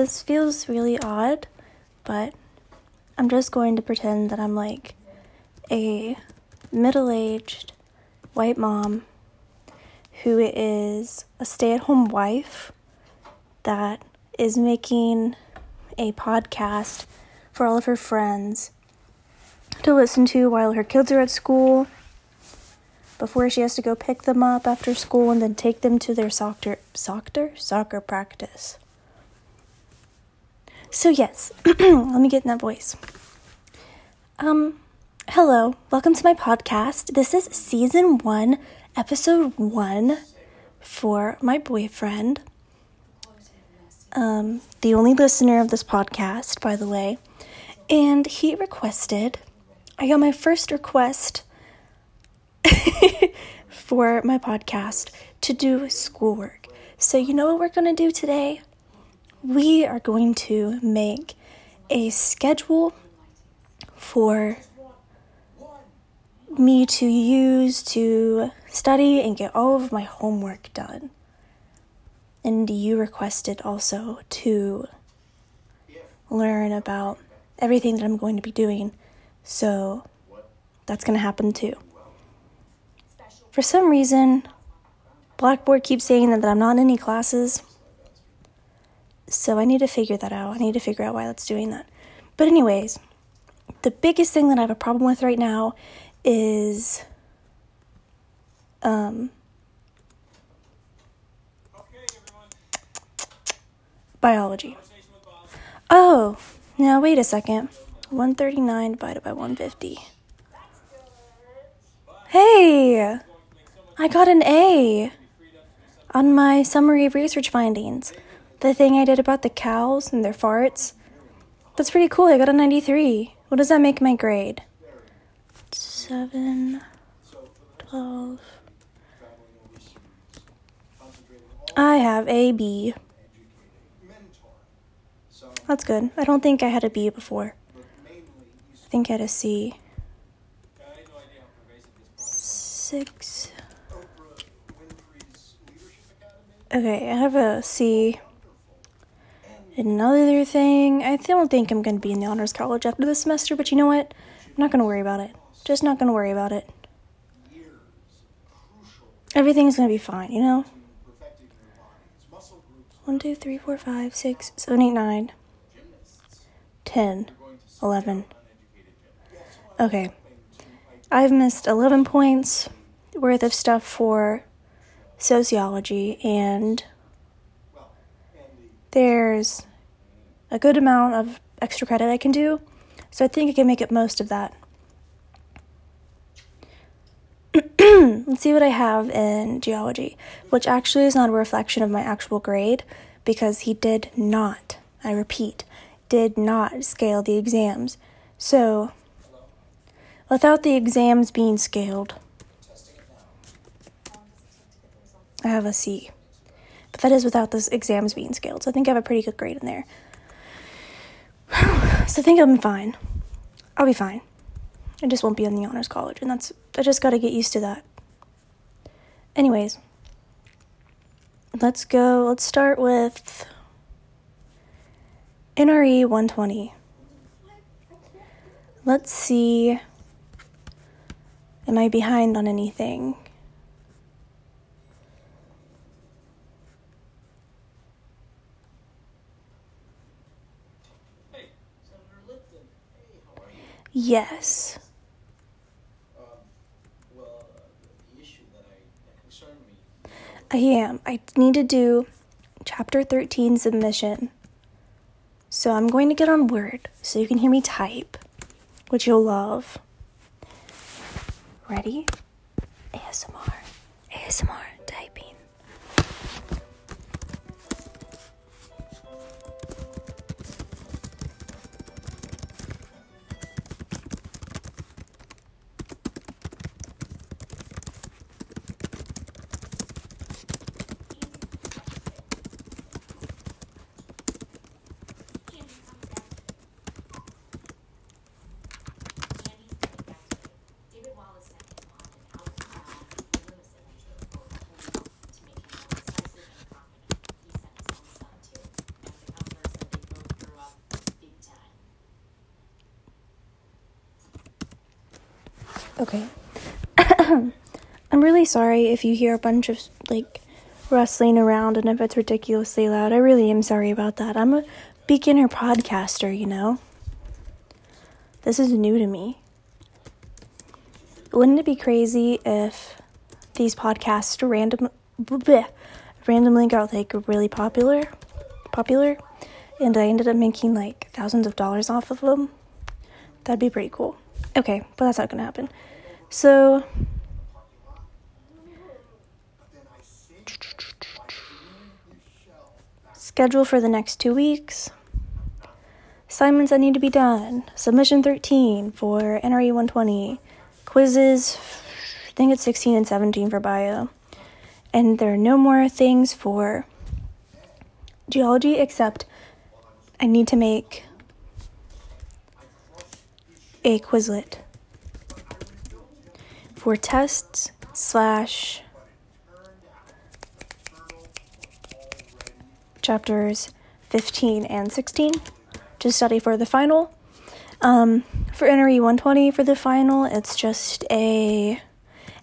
this feels really odd, but I'm just going to pretend that I'm like a middle aged white mom who is a stay at home wife that is making a podcast for all of her friends to listen to while her kids are at school before she has to go pick them up after school and then take them to their soccer soccer soccer practice. So yes, let me get in that voice. Um hello, welcome to my podcast. This is season 1, episode 1 for my boyfriend. Um the only listener of this podcast, by the way. And he requested I got my first request for my podcast to do schoolwork. So, you know what we're going to do today? We are going to make a schedule for me to use to study and get all of my homework done. And you requested also to learn about everything that I'm going to be doing. So that's going to happen too. For some reason, Blackboard keeps saying that, that I'm not in any classes. So I need to figure that out. I need to figure out why that's doing that. But, anyways, the biggest thing that I have a problem with right now is um, biology. Oh, now wait a second. 139 divided by 150. Hey! I got an A on my summary of research findings. The thing I did about the cows and their farts. That's pretty cool. I got a 93. What does that make my grade? 7, 12. I have a B. That's good. I don't think I had a B before. I think I had a C. Six. Okay, I have a C. Another thing, I don't think I'm going to be in the honors college after this semester, but you know what? I'm not going to worry about it. Just not going to worry about it. Everything's going to be fine, you know? One, two, three, four, five, six, seven, eight, nine, ten, eleven. Okay. I've missed 11 points worth of stuff for sociology, and there's a good amount of extra credit I can do, so I think I can make it most of that. Let's see what I have in geology, which actually is not a reflection of my actual grade because he did not, I repeat, did not scale the exams. So, without the exams being scaled, I have a C. But that is without the exams being scaled. So I think I have a pretty good grade in there. So I think I'm fine. I'll be fine. I just won't be in the honors college, and that's I just got to get used to that. Anyways, let's go. Let's start with NRE 120. Let's see. Am I behind on anything? Yes. Um, uh, I am. I need to do chapter 13 submission. So I'm going to get on Word so you can hear me type, which you'll love. Ready? ASMR. ASMR Okay. I'm really sorry if you hear a bunch of like rustling around and if it's ridiculously loud. I really am sorry about that. I'm a beginner podcaster, you know. This is new to me. Wouldn't it be crazy if these podcasts random bleh, randomly got like really popular, popular, and I ended up making like thousands of dollars off of them? That'd be pretty cool. Okay, but that's not gonna happen. So schedule for the next two weeks. Assignments that need to be done. Submission 13 for NRE 120. Quizzes, I think it's 16 and 17 for bio. And there are no more things for geology except I need to make a Quizlet for tests slash chapters 15 and 16 to study for the final. Um, for NRE 120 for the final, it's just a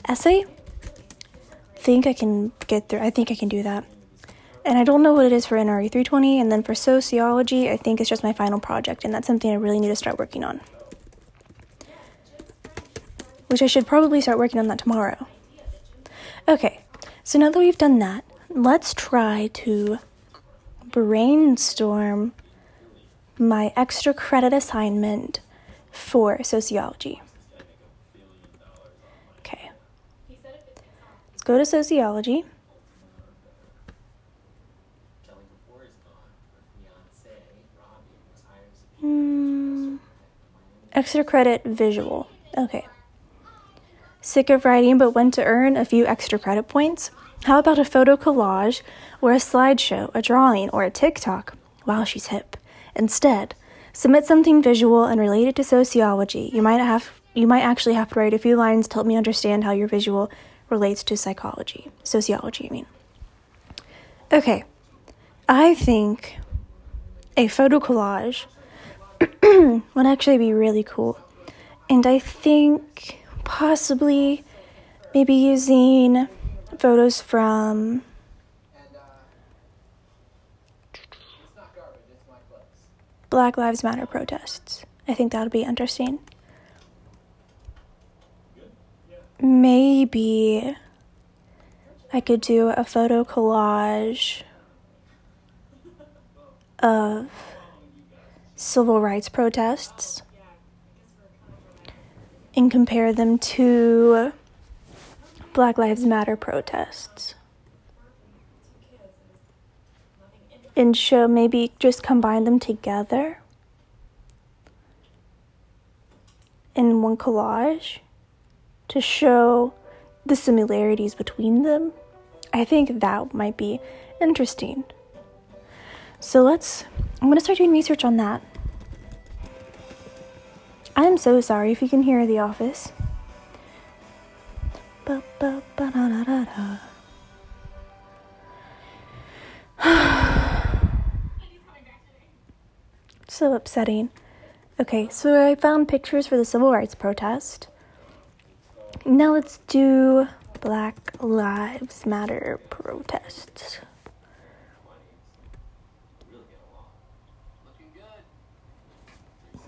essay. I Think I can get through. I think I can do that. And I don't know what it is for NRE 320. And then for sociology, I think it's just my final project, and that's something I really need to start working on. Which I should probably start working on that tomorrow. Okay, so now that we've done that, let's try to brainstorm my extra credit assignment for sociology. Okay. Let's go to sociology. Mm, extra credit visual. Okay. Sick of writing but want to earn a few extra credit points? How about a photo collage or a slideshow, a drawing, or a TikTok? Wow, she's hip. Instead, submit something visual and related to sociology. You might have you might actually have to write a few lines to help me understand how your visual relates to psychology, sociology, I mean. Okay. I think a photo collage would actually be really cool. And I think possibly maybe using photos from Black Lives Matter protests. I think that'll be interesting. Maybe I could do a photo collage of civil rights protests and compare them to Black Lives Matter protests. and show maybe just combine them together in one collage to show the similarities between them. I think that might be interesting. So let's, I'm to start doing research on that. I am so sorry if you can hear The Office. So upsetting. Okay, so I found pictures for the civil rights protest. Now let's do Black Lives Matter protests.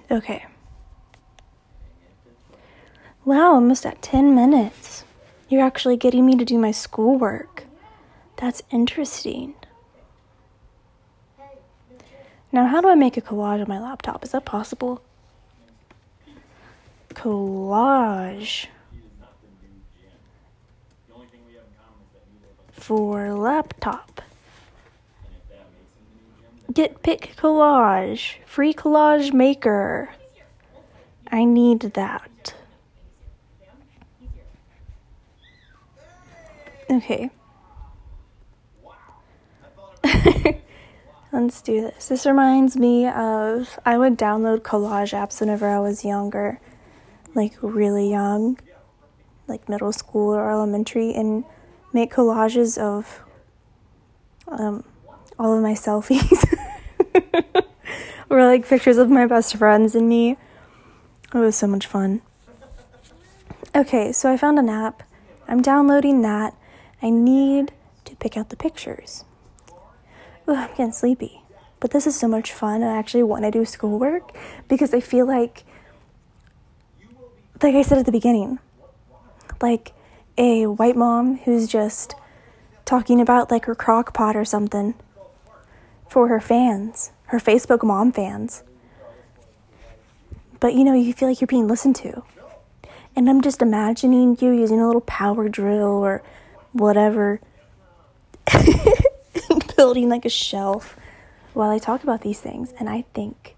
Okay. Wow, almost at 10 minutes. You're actually getting me to do my schoolwork. That's interesting. Now, how do I make a collage on my laptop? Is that possible? Collage. For laptop. Get Pic Collage. Free collage maker. I need that. Okay. Let's do this. This reminds me of I would download collage apps whenever I was younger, like really young, like middle school or elementary, and make collages of um, all of my selfies or like pictures of my best friends and me. It was so much fun. Okay, so I found an app. I'm downloading that. I need to pick out the pictures. Ooh, I'm getting sleepy. But this is so much fun. I actually want to do schoolwork because I feel like, like I said at the beginning, like a white mom who's just talking about like her crock pot or something for her fans, her Facebook mom fans. But you know, you feel like you're being listened to. And I'm just imagining you using a little power drill or whatever, building like a shelf while I talk about these things. And I think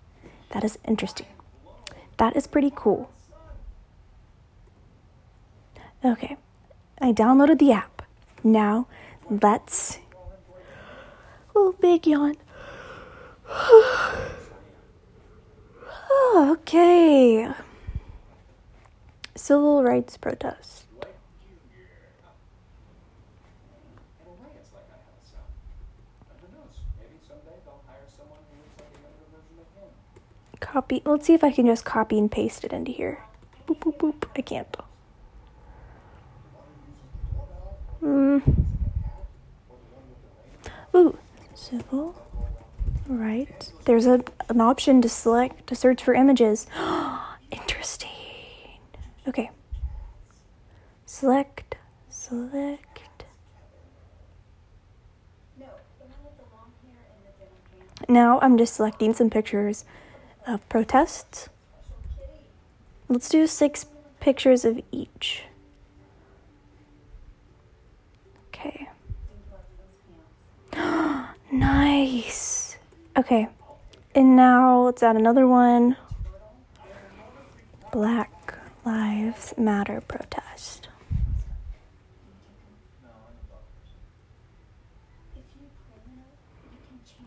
that is interesting. That is pretty cool. Okay, I downloaded the app. Now, let's. Oh, big yawn. okay. Civil rights protest. Copy. Let's see if I can just copy and paste it into here. Boop, boop, boop. I can't. Hmm. Ooh, civil right. There's a an option to select to search for images. Interesting. Okay. Select, select. Now I'm just selecting some pictures of protests. Let's do six pictures of each. Okay. nice. Okay. And now let's add another one. Black Lives Matter protest.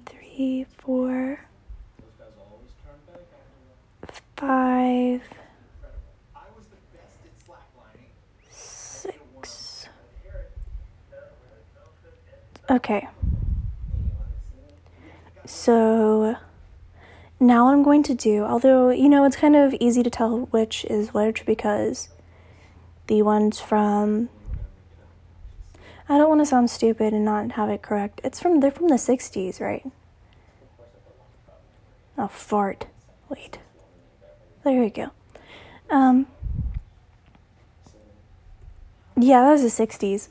Three, four, five, six. Okay. So now I'm going to do, although, you know, it's kind of easy to tell which is which because the ones from I don't want to sound stupid and not have it correct. It's from they're from the 60s, right? Oh, fart. Wait. There we go. Um Yeah, that was the 60s.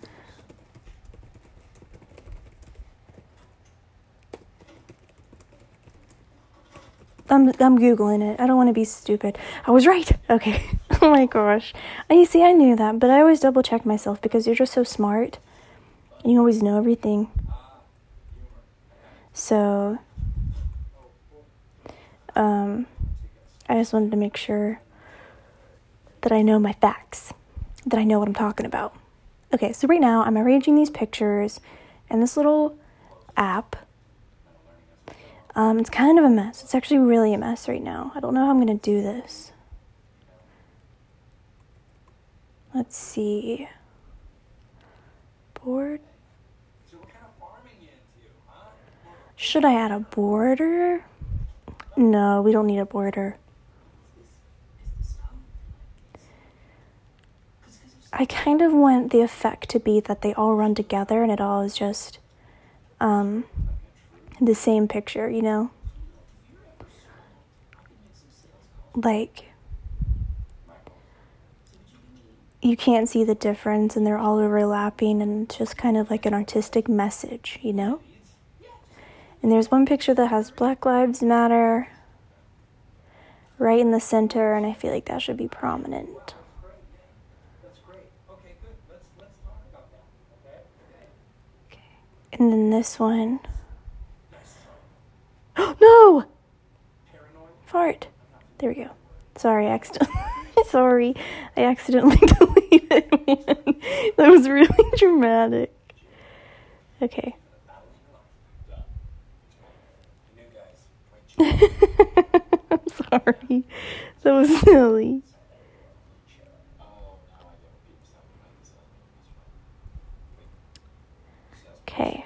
I'm I'm googling it. I don't want to be stupid. I was right. Okay. oh my gosh. You see, I knew that, but I always double check myself because you're just so smart. You always know everything. So, um, I just wanted to make sure that I know my facts, that I know what I'm talking about. Okay, so right now I'm arranging these pictures in this little app um, it's kind of a mess. It's actually really a mess right now. I don't know how I'm going to do this. Let's see. Board. Should I add a border? No, we don't need a border. I kind of want the effect to be that they all run together and it all is just um, the same picture, you know? Like, you can't see the difference and they're all overlapping and it's just kind of like an artistic message, you know? And there's one picture that has Black Lives Matter right in the center, and I feel like that should be prominent. And then this one. no! Fart. There we go. Sorry, accidentally. Sorry, I accidentally deleted one. That was really dramatic. Okay. I'm sorry. That was silly. Okay.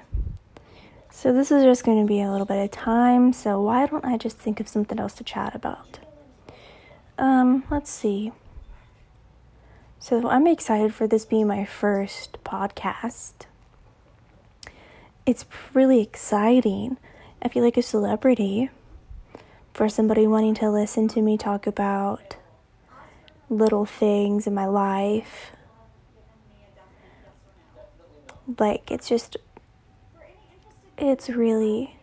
So this is just going to be a little bit of time, so why don't I just think of something else to chat about? Um, let's see. So I'm excited for this being my first podcast. It's really exciting. I feel like a celebrity for somebody wanting to listen to me talk about little things in my life. Like, it's just, it's really,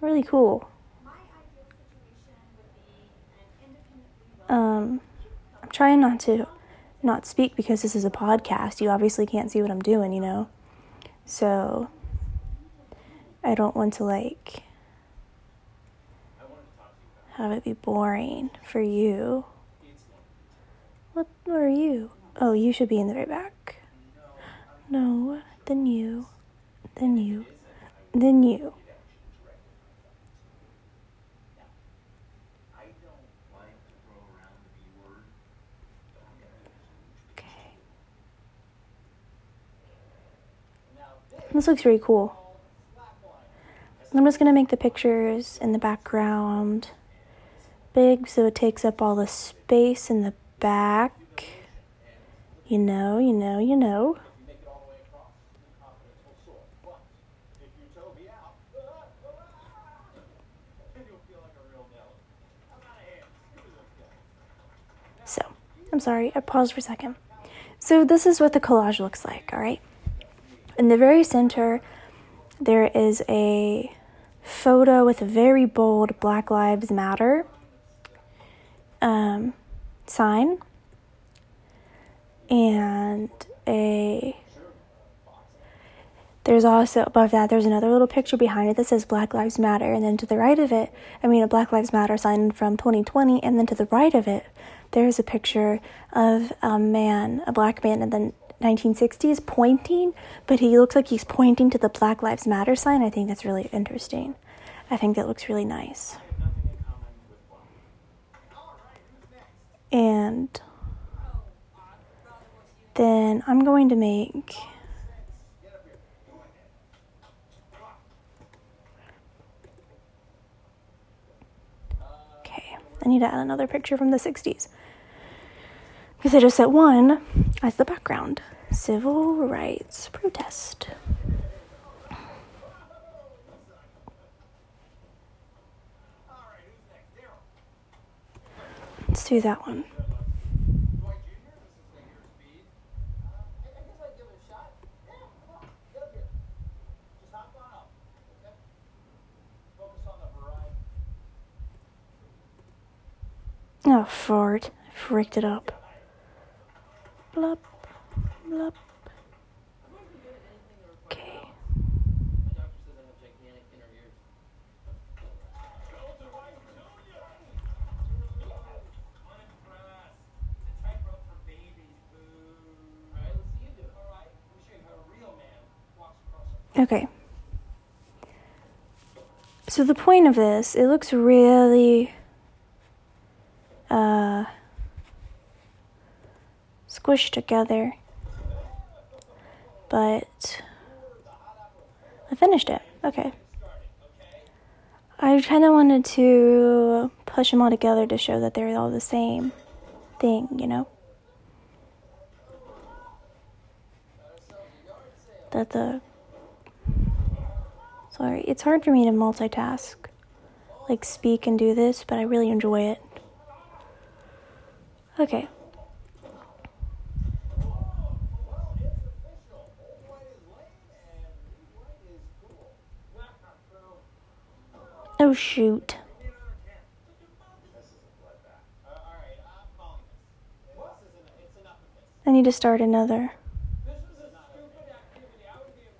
really cool. Um, I'm trying not to not speak because this is a podcast. You obviously can't see what I'm doing, you know? So, I don't want to, like, have it be boring for you. What, what are you? Oh, you should be in the very back. No, then you, then you, then you. Okay. This looks really cool. I'm just gonna make the pictures in the background big so it takes up all the space in the back. You know, you know, you know. So, I'm sorry, I paused for a second. So, this is what the collage looks like, all right? In the very center, there is a photo with a very bold Black Lives Matter um, sign and a there's also above that there's another little picture behind it that says black lives matter and then to the right of it i mean a black lives matter sign from 2020 and then to the right of it there's a picture of a man a black man in the 1960s pointing but he looks like he's pointing to the black lives matter sign. I think that's really interesting. I think that looks really nice. And then I'm going to make okay I need to add another picture from the 60s because I just set one as the background civil rights protest Let's do that one. Oh, fart. I freaked it up. Blup, blup. Okay. So the point of this, it looks really uh, squished together. But I finished it. Okay. I kind of wanted to push them all together to show that they're all the same thing, you know? That the Sorry, it's hard for me to multitask, like speak and do this, but I really enjoy it. Okay. Oh, shoot. I need to start another.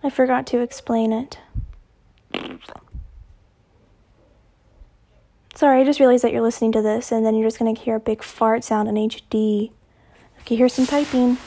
I forgot to explain it. Sorry, I just realized that you're listening to this and then you're just going to hear a big fart sound in HD. Okay, here's some typing.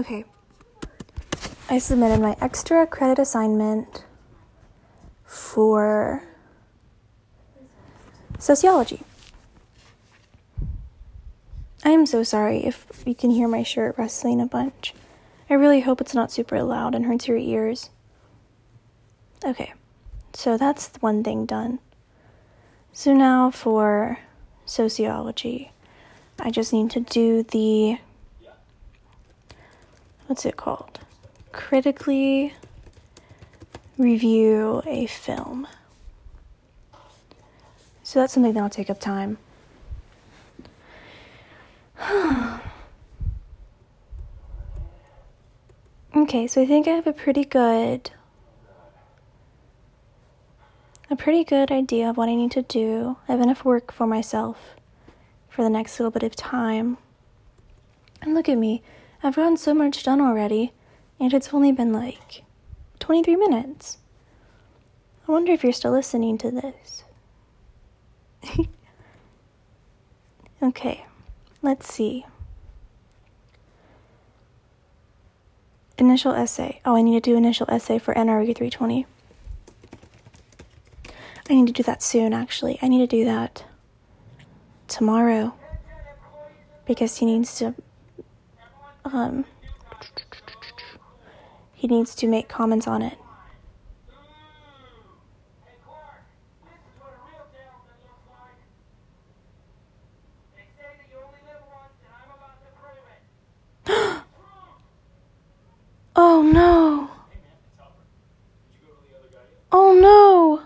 Okay. I submitted my extra credit assignment for sociology. I am so sorry if you can hear my shirt rustling a bunch. I really hope it's not super loud and hurts your ears. Okay, so that's one thing done. So now for sociology, I just need to do the what's it called? Critically review a film. So that's something that'll take up time. okay, so I think I have a pretty good a pretty good idea of what I need to do. I have enough work for myself for the next little bit of time. And look at me. I've gotten so much done already, and it's only been like 23 minutes. I wonder if you're still listening to this. okay, let's see. Initial essay. Oh, I need to do initial essay for NRE 320. I need to do that soon, actually. I need to do that tomorrow because he needs to um he needs to make comments on it. oh no. Oh no.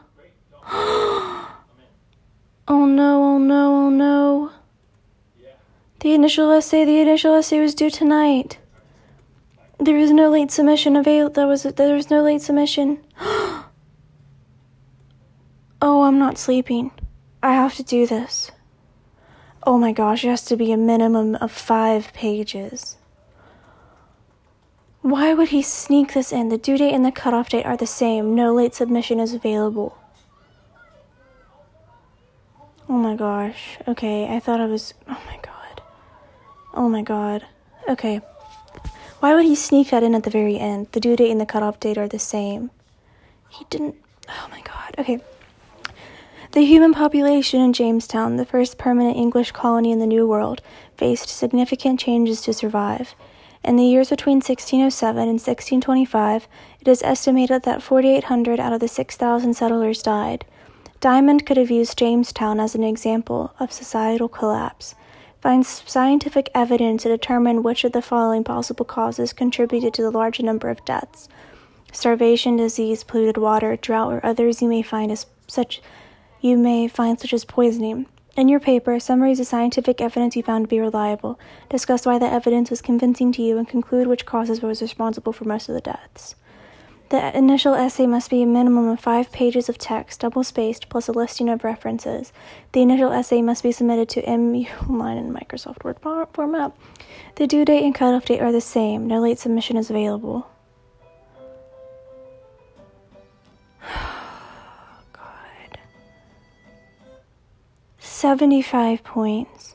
oh no, oh no, oh no. The initial essay, the initial essay was due tonight. There was no late submission available. There was there was no late submission. oh, I'm not sleeping. I have to do this. Oh my gosh, it has to be a minimum of five pages. Why would he sneak this in? The due date and the cutoff date are the same. No late submission is available. Oh my gosh. Okay, I thought I was. Oh my god. Oh my god. Okay. Why would he sneak that in at the very end? The due date and the cutoff date are the same. He didn't. Oh my god. Okay. The human population in Jamestown, the first permanent English colony in the New World, faced significant changes to survive. In the years between 1607 and 1625, it is estimated that 4,800 out of the 6,000 settlers died. Diamond could have used Jamestown as an example of societal collapse finds scientific evidence to determine which of the following possible causes contributed to the large number of deaths starvation, disease, polluted water, drought, or others you may find as such you may find such as poisoning. In your paper, summaries the scientific evidence you found to be reliable. Discuss why the evidence was convincing to you and conclude which causes was responsible for most of the deaths. The initial essay must be a minimum of five pages of text, double spaced, plus a listing of references. The initial essay must be submitted to MU Online in Microsoft Word format. The due date and cutoff date are the same. No late submission is available. God. 75 points.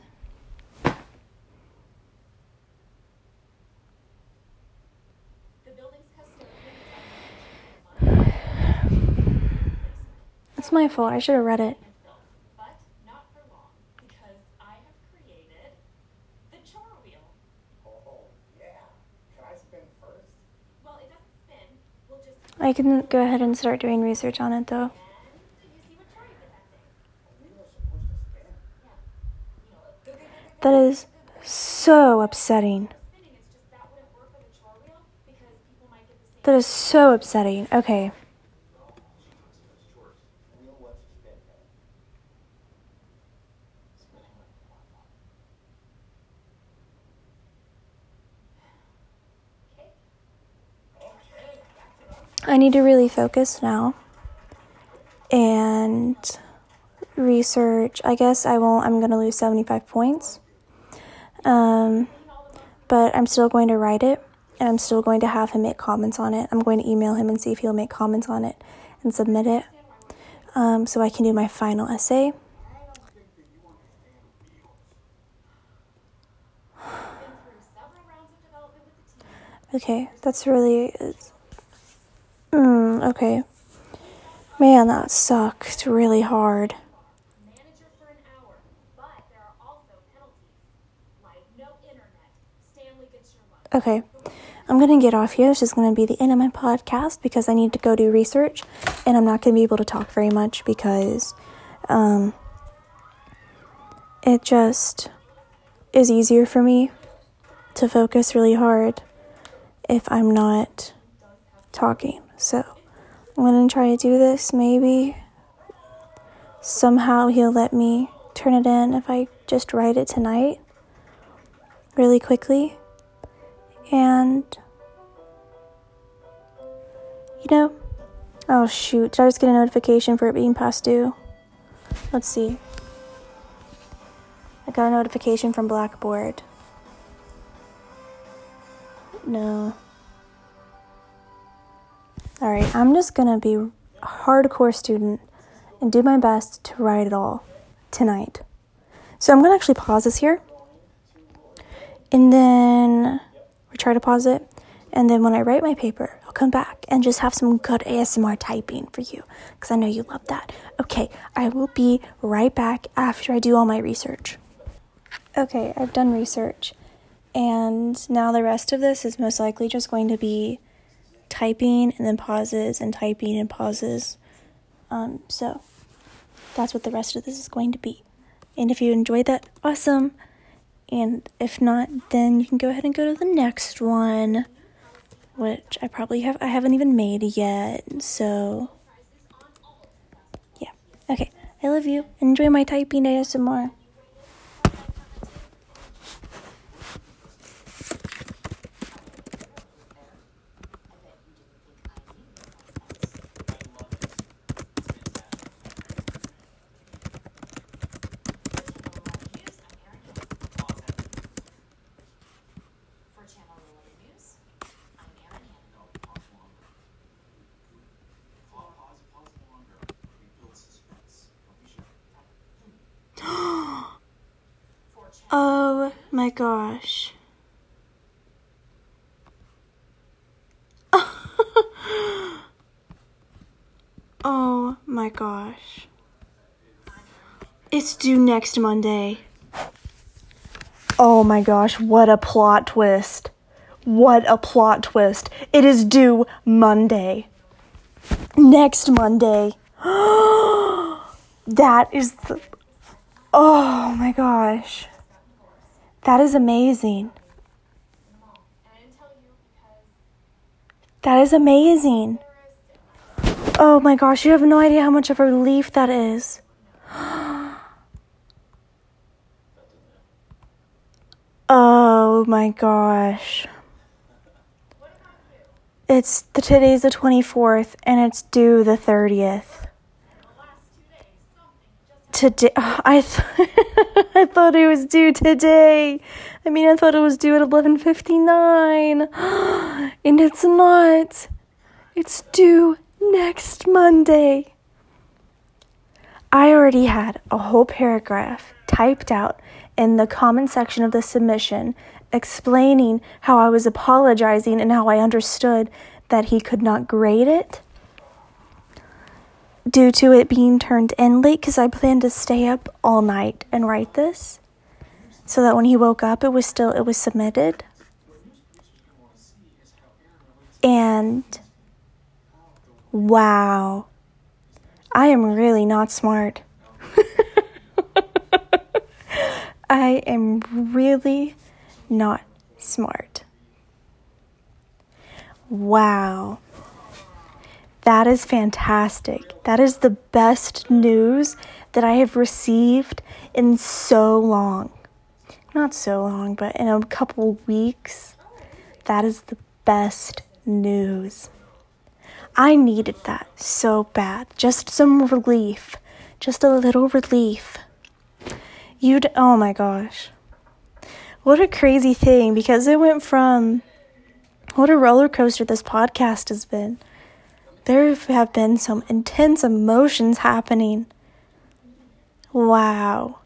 It's my fault. I should have read it. But not for long, because I have created the chore wheel. Oh, yeah. Can I spin first? Well, it doesn't spin. We'll just I can go ahead and start doing research on it though. and you see what chore you get that thing. Oh, we were supposed to spin. You know, the That is so upsetting. spinning is just that wouldn't work for the chore wheel because people might get the same. That is so upsetting. Okay. Wheel wants to spin. Spinning like I need to really focus now and research. I guess I won't, I'm going to lose 75 points. Um, but I'm still going to write it and I'm still going to have him make comments on it. I'm going to email him and see if he'll make comments on it and submit it um, so I can do my final essay. Okay, that's really. Mm, okay. Man, that sucked really hard. Manager for an hour, but there are also penalties, like no internet. Stanley gets your lunch. Okay, I'm gonna get off here. This is gonna be the end of my podcast because I need to go do research, and I'm not gonna be able to talk very much because, um, it just is easier for me to focus really hard if I'm not talking. So I'm gonna try to do this. Maybe somehow he'll let me turn it in if I just write it tonight really quickly. And you know, oh shoot, did I just get a notification for it being past due? Let's see. I got a notification from Blackboard. No. Alright, I'm just gonna be a hardcore student and do my best to write it all tonight. So I'm gonna actually pause this here. And then we try to pause it. And then when I write my paper, I'll come back and just have some good ASMR typing for you because I know you love that. Okay, I will be right back after I do all my research. Okay, I've done research. And now the rest of this is most likely just going to be typing and then pauses and typing and pauses. Um, so that's what the rest of this is going to be. And if you enjoyed that, awesome. And if not, then you can go ahead and go to the next one, which I probably have I haven't even made yet. So yeah. Okay. I love you. Enjoy my typing ASMR. For Channel 11 News, I'm Erin Hannon. For Channel Oh my gosh. oh my gosh. It's due next Monday. Oh my gosh, what a plot twist. What a plot twist. It is due Monday. Next Monday. that is the. Oh my gosh. That is amazing. That is amazing. Oh my gosh, you have no idea how much of a relief that is. Oh my gosh. It's the today's the 24th and it's due the 30th. Today I th- I thought it was due today. I mean, I thought it was due at 11:59. and it's not. It's due next Monday. I already had a whole paragraph typed out in the comment section of the submission explaining how I was apologizing and how I understood that he could not grade it due to it being turned in late because I planned to stay up all night and write this so that when he woke up it was still it was submitted and wow I am really not smart. I am really not smart. Wow. That is fantastic. That is the best news that I have received in so long. Not so long, but in a couple weeks. That is the best news. I needed that so bad. Just some relief. Just a little relief. You'd, oh my gosh. What a crazy thing because it went from what a roller coaster this podcast has been. There have been some intense emotions happening. Wow.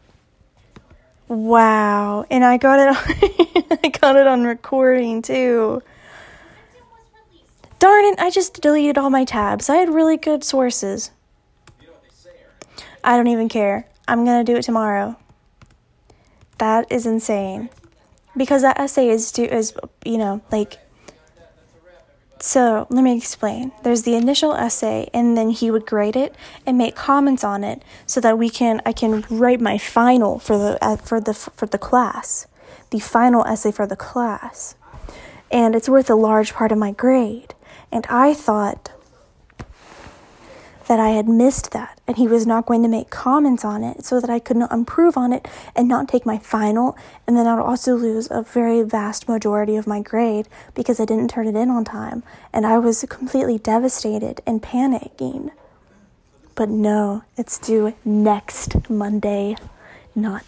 Wow. And I got it on, I got it on recording too. Darn it, I just deleted all my tabs. I had really good sources. I don't even care. I'm gonna do it tomorrow. That is insane. Because that essay is due is you know, like so let me explain. There's the initial essay, and then he would grade it and make comments on it, so that we can I can write my final for the uh, for the for the class, the final essay for the class, and it's worth a large part of my grade. And I thought that I had missed that, and he was not going to make comments on it, so that I could not improve on it and not take my final, and then I would also lose a very vast majority of my grade because I didn't turn it in on time, and I was completely devastated and panicking. But no, it's due next Monday, not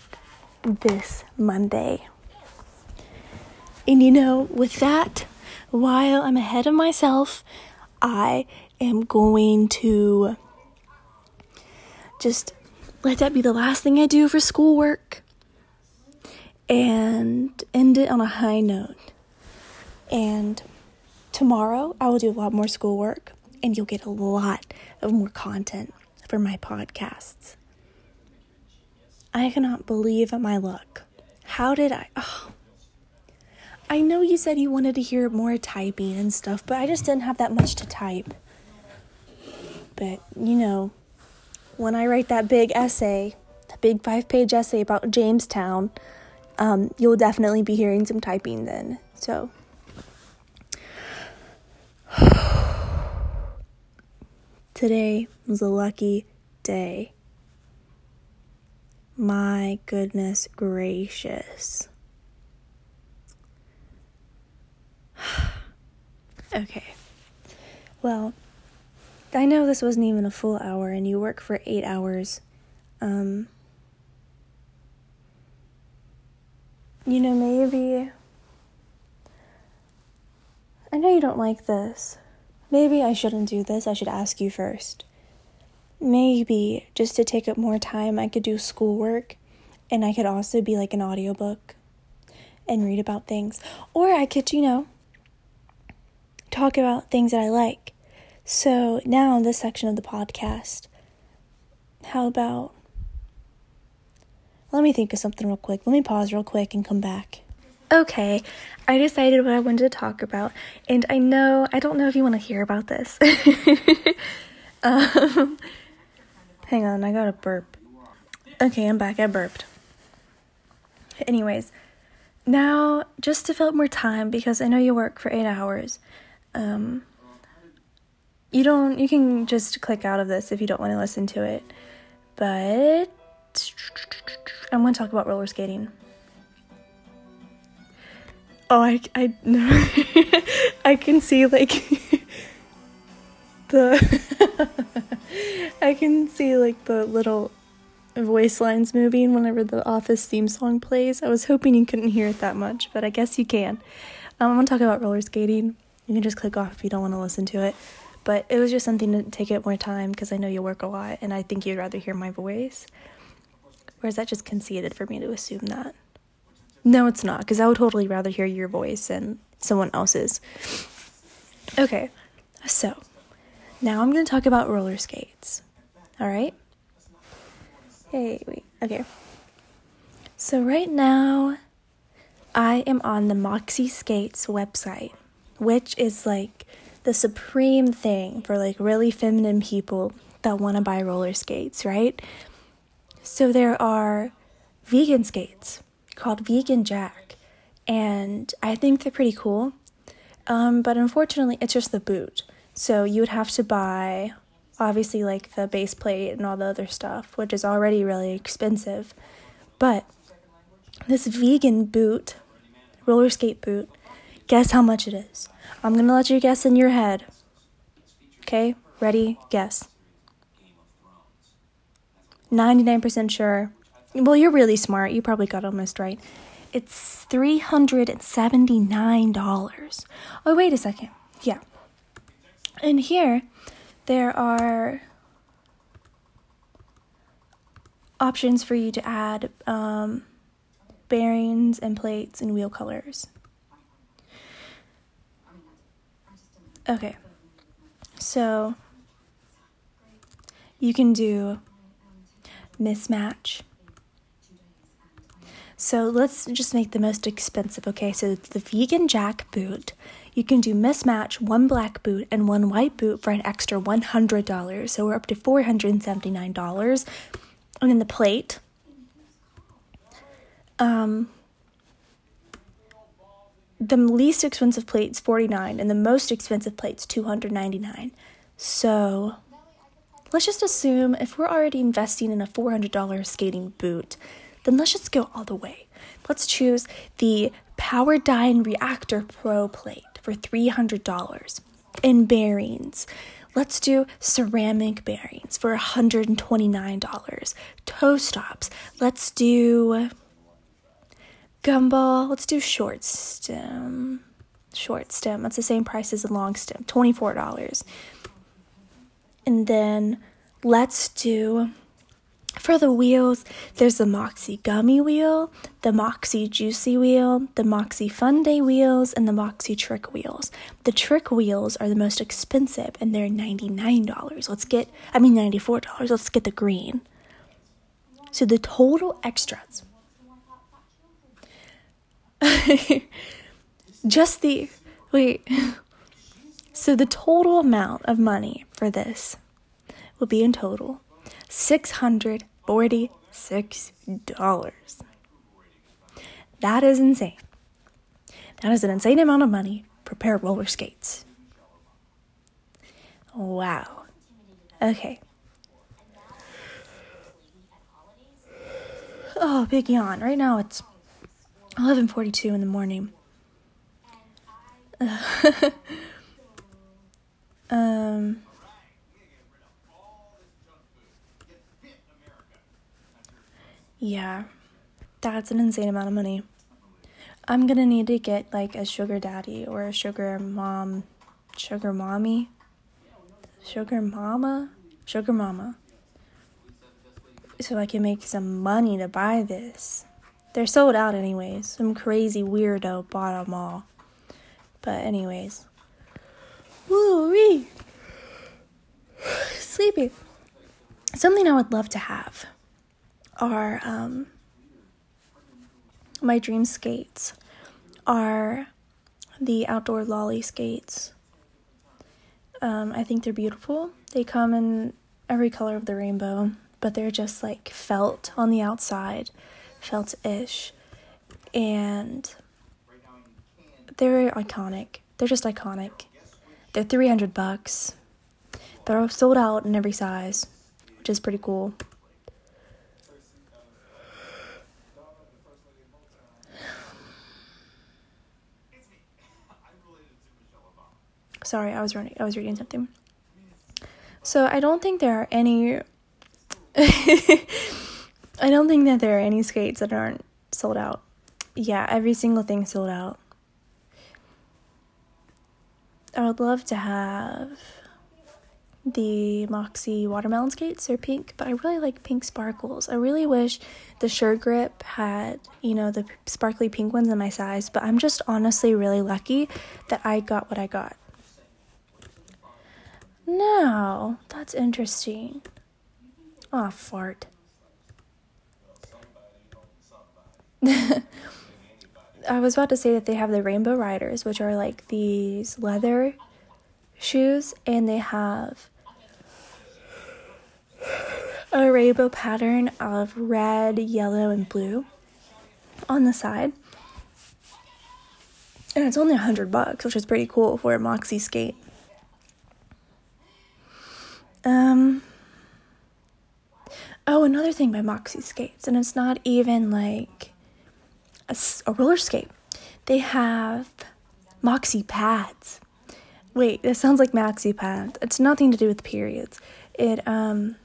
this Monday. And you know, with that, while I'm ahead of myself, I am going to just let that be the last thing I do for schoolwork and end it on a high note. And tomorrow I will do a lot more schoolwork and you'll get a lot of more content for my podcasts. I cannot believe my luck. How did I? Oh. I know you said you wanted to hear more typing and stuff, but I just didn't have that much to type. But, you know, when I write that big essay, the big five page essay about Jamestown, um, you'll definitely be hearing some typing then. So, today was a lucky day. My goodness gracious. okay. Well, I know this wasn't even a full hour and you work for eight hours. Um, you know, maybe. I know you don't like this. Maybe I shouldn't do this. I should ask you first. Maybe just to take up more time, I could do schoolwork and I could also be like an audiobook and read about things. Or I could, you know, talk about things that I like. So now this section of the podcast, how about let me think of something real quick. Let me pause real quick and come back. Okay, I decided what I wanted to talk about, and I know I don't know if you want to hear about this. um, hang on, I got a burp. Okay, I'm back. I burped. Anyways, now just to fill up more time because I know you work for eight hours. Um, you don't you can just click out of this if you don't want to listen to it. But i'm going to talk about roller skating. Oh i i no i can see like the i can see like the little voice lines moving whenever the office theme song plays. I was hoping you couldn't hear it that much but i guess you can. Um, i'm to talk about roller skating. You can just click off if you don't want to listen to it but it was just something to take it more time because I know you work a lot and I think you'd rather hear my voice. Or is that just conceited for me to assume that? No, it's not, because I would totally rather hear your voice than someone else's. Okay, so now I'm going to talk about roller skates. All right? Hey, wait, okay. So right now, I am on the Moxi Skates website, which is like the supreme thing for like really feminine people that want to buy roller skates, right? So there are vegan skates called Vegan Jack, and I think they're pretty cool. Um, but unfortunately, it's just the boot. So you would have to buy, obviously, like the base plate and all the other stuff, which is already really expensive. But this vegan boot, roller skate boot, guess how much it is? I'm going to let you guess in your head. Okay? Ready? Guess. 99% sure. Well, you're really smart. You probably got almost right. It's $379. Oh, wait a second. Yeah. And here, there are options for you to add um, bearings and plates and wheel colors. Okay. So you can do mismatch. So let's just make the most expensive, okay? So the vegan jack boot, you can do mismatch one black boot and one white boot for an extra $100. So we're up to $479. And then the plate, um, the least expensive plate's 49 and the most expensive plate's 299 so let's just assume if we're already investing in a $400 skating boot then let's just go all the way let's choose the Powerdyne reactor pro plate for $300 in bearings Let's do ceramic bearings for $129. Toe stops. Let's do gumball. Let's do short stem. Short stem. That's the same price as a long stem. $24. And then let's do for the wheels, there's the Moxi Gummy wheel, the Moxi Juicy wheel, the Moxi Fun Day wheels, and the Moxi Trick wheels. The Trick wheels are the most expensive and they're $99. Let's get, I mean $94. Let's get the green. So the total extras Just the wait. So the total amount of money for this will be in total six hundred forty six dollars. That is insane. That is an insane amount of money for a pair of roller skates. Wow. Okay. Oh, big yawn. Right now it's 11:42 in the morning. um Yeah. That's an insane amount of money. I'm going to need to get like a sugar daddy or a sugar mom, sugar mommy, sugar mama, sugar mama. So I can make some money to buy this. They're sold out anyways. Some crazy weirdo bought them all. But anyways. Woo wee. Sleepy. Something I would love to have are um, my dream skates are the outdoor lolly skates. Um, I think they're beautiful. They come in every color of the rainbow, but they're just like felt on the outside felt ish. And they're iconic. They're just iconic. They're 300 bucks. They're all sold out in every size, which is pretty cool. Sorry, I was running. I was reading something. So I don't think there are any I don't think that there are any skates that aren't sold out. Yeah, every single thing sold out. I would love to have the Moxi watermelon skates. They're pink, but I really like pink sparkles. I really wish the Sure Grip had, you know, the sparkly pink ones in my size, but I'm just honestly really lucky that I got what I got. Now, that's interesting. Ah, oh, fart. I was about to say that they have the Rainbow Riders, which are like these leather shoes, and they have a rainbow pattern of red, yellow, and blue on the side. And it's only a hundred bucks, which is pretty cool for a Moxi skate. Um. Oh, another thing by Moxi skates, and it's not even like a, a roller skate. They have Moxi pads. Wait, this sounds like Maxi pads. It's nothing to do with periods. It um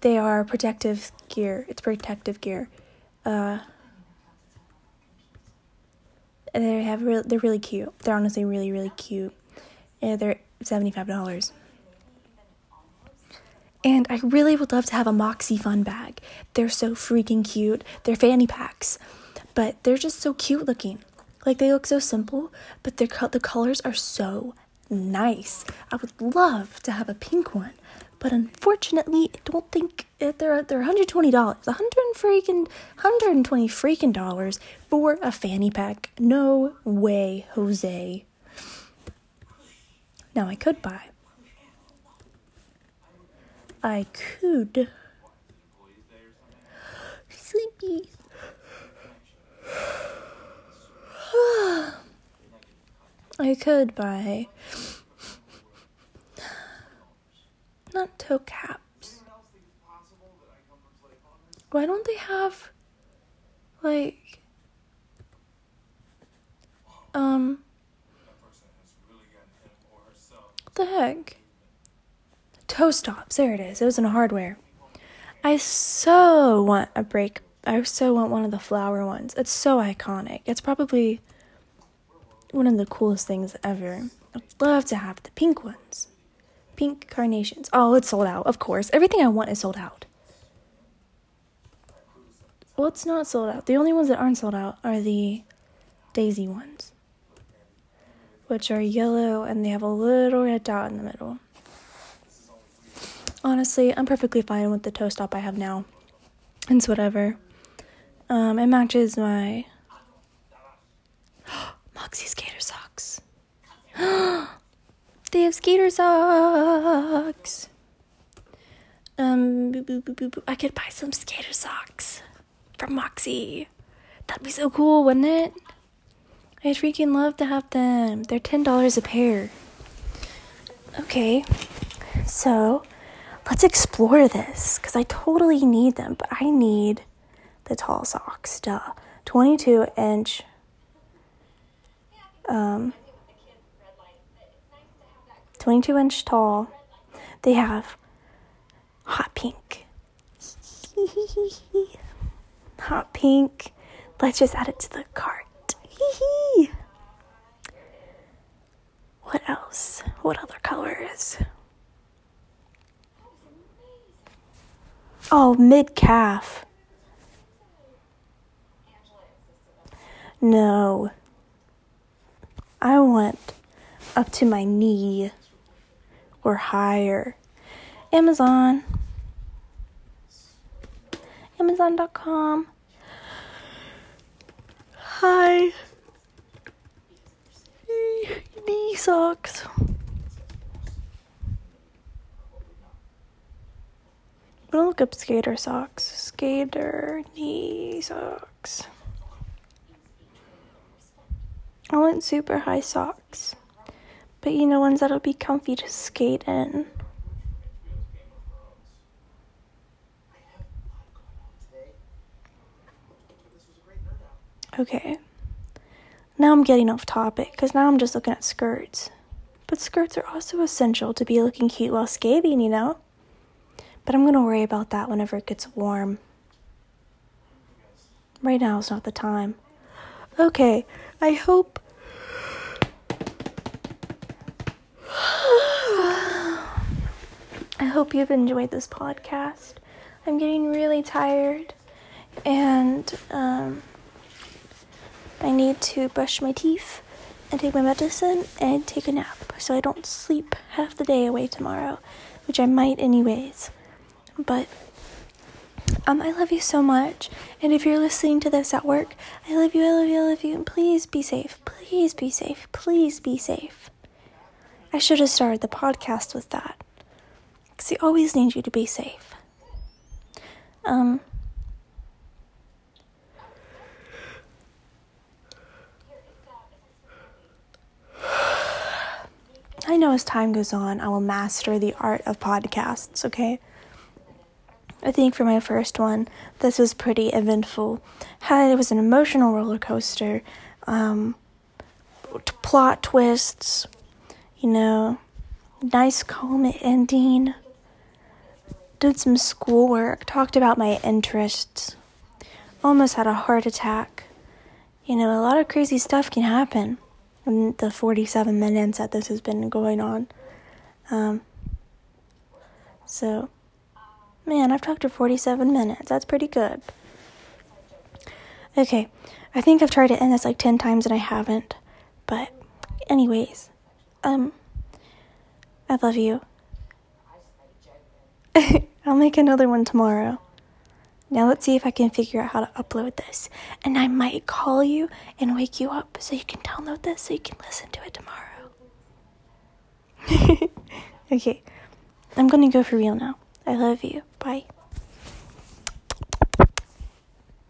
they are protective gear. It's protective gear. Uh they have re- they're really cute. They're honestly really really cute. Yeah, they're $75. And I really would love to have a Moxi Fun bag. They're so freaking cute. They're fanny packs, but they're just so cute looking. Like they look so simple, but their the colors are so nice. I would love to have a pink one, but unfortunately, I don't think it, they're they're 120 dollars, 100 freaking 120 freaking dollars for a fanny pack. No way, Jose. Now I could buy. I could. Sleepy. I could buy not toe caps. Why don't they have like um what the heck? Toe stops. There it is. It was in hardware. I so want a break. I so want one of the flower ones. It's so iconic. It's probably one of the coolest things ever. I'd love to have the pink ones. Pink carnations. Oh, it's sold out, of course. Everything I want is sold out. Well, it's not sold out. The only ones that aren't sold out are the daisy ones, which are yellow and they have a little red dot in the middle. Honestly, I'm perfectly fine with the toe stop I have now. It's whatever. Um, it matches my Moxi skater socks. they have skater socks. Um, boop, boop, boop. I could buy some skater socks from Moxi. That'd be so cool, wouldn't it? I'd freaking love to have them. They're ten dollars a pair. Okay, so let's explore this because I totally need them, but I need the tall socks. Duh, twenty-two inch. Um, 22 inch tall. They have hot pink. hot pink. Let's just add it to the cart. what else? What other colors? Oh, mid calf. No. I want up to my knee or higher. Amazon. Amazon.com. Hi. Knee socks. I'm gonna look up skater socks. Skater knee socks. I want super high socks. But you know, ones that'll be comfy to skate in. Okay. Now I'm getting off topic because now I'm just looking at skirts. But skirts are also essential to be looking cute while skating, you know? But I'm gonna worry about that whenever it gets warm. Right now is not the time. Okay, I hope. I hope you've enjoyed this podcast. I'm getting really tired and um, I need to brush my teeth and take my medicine and take a nap so I don't sleep half the day away tomorrow, which I might anyways. But um, I love you so much. And if you're listening to this at work, I love you, I love you, I love you. And please be safe. Please be safe. Please be safe. I should have started the podcast with that. Because I always need you to be safe. Um, I know as time goes on, I will master the art of podcasts, okay? I think for my first one, this was pretty eventful. Had it was an emotional roller coaster, um, t- plot twists, you know, nice calm ending. Did some schoolwork, talked about my interests. Almost had a heart attack. You know, a lot of crazy stuff can happen in the 47 minutes that this has been going on. Um, so. Man, I've talked for 47 minutes. That's pretty good. Okay, I think I've tried to end this like 10 times and I haven't. But, anyways, um, I love you. I'll make another one tomorrow. Now let's see if I can figure out how to upload this. And I might call you and wake you up so you can download this so you can listen to it tomorrow. okay. I'm gonna go for real now. I love you. Bye.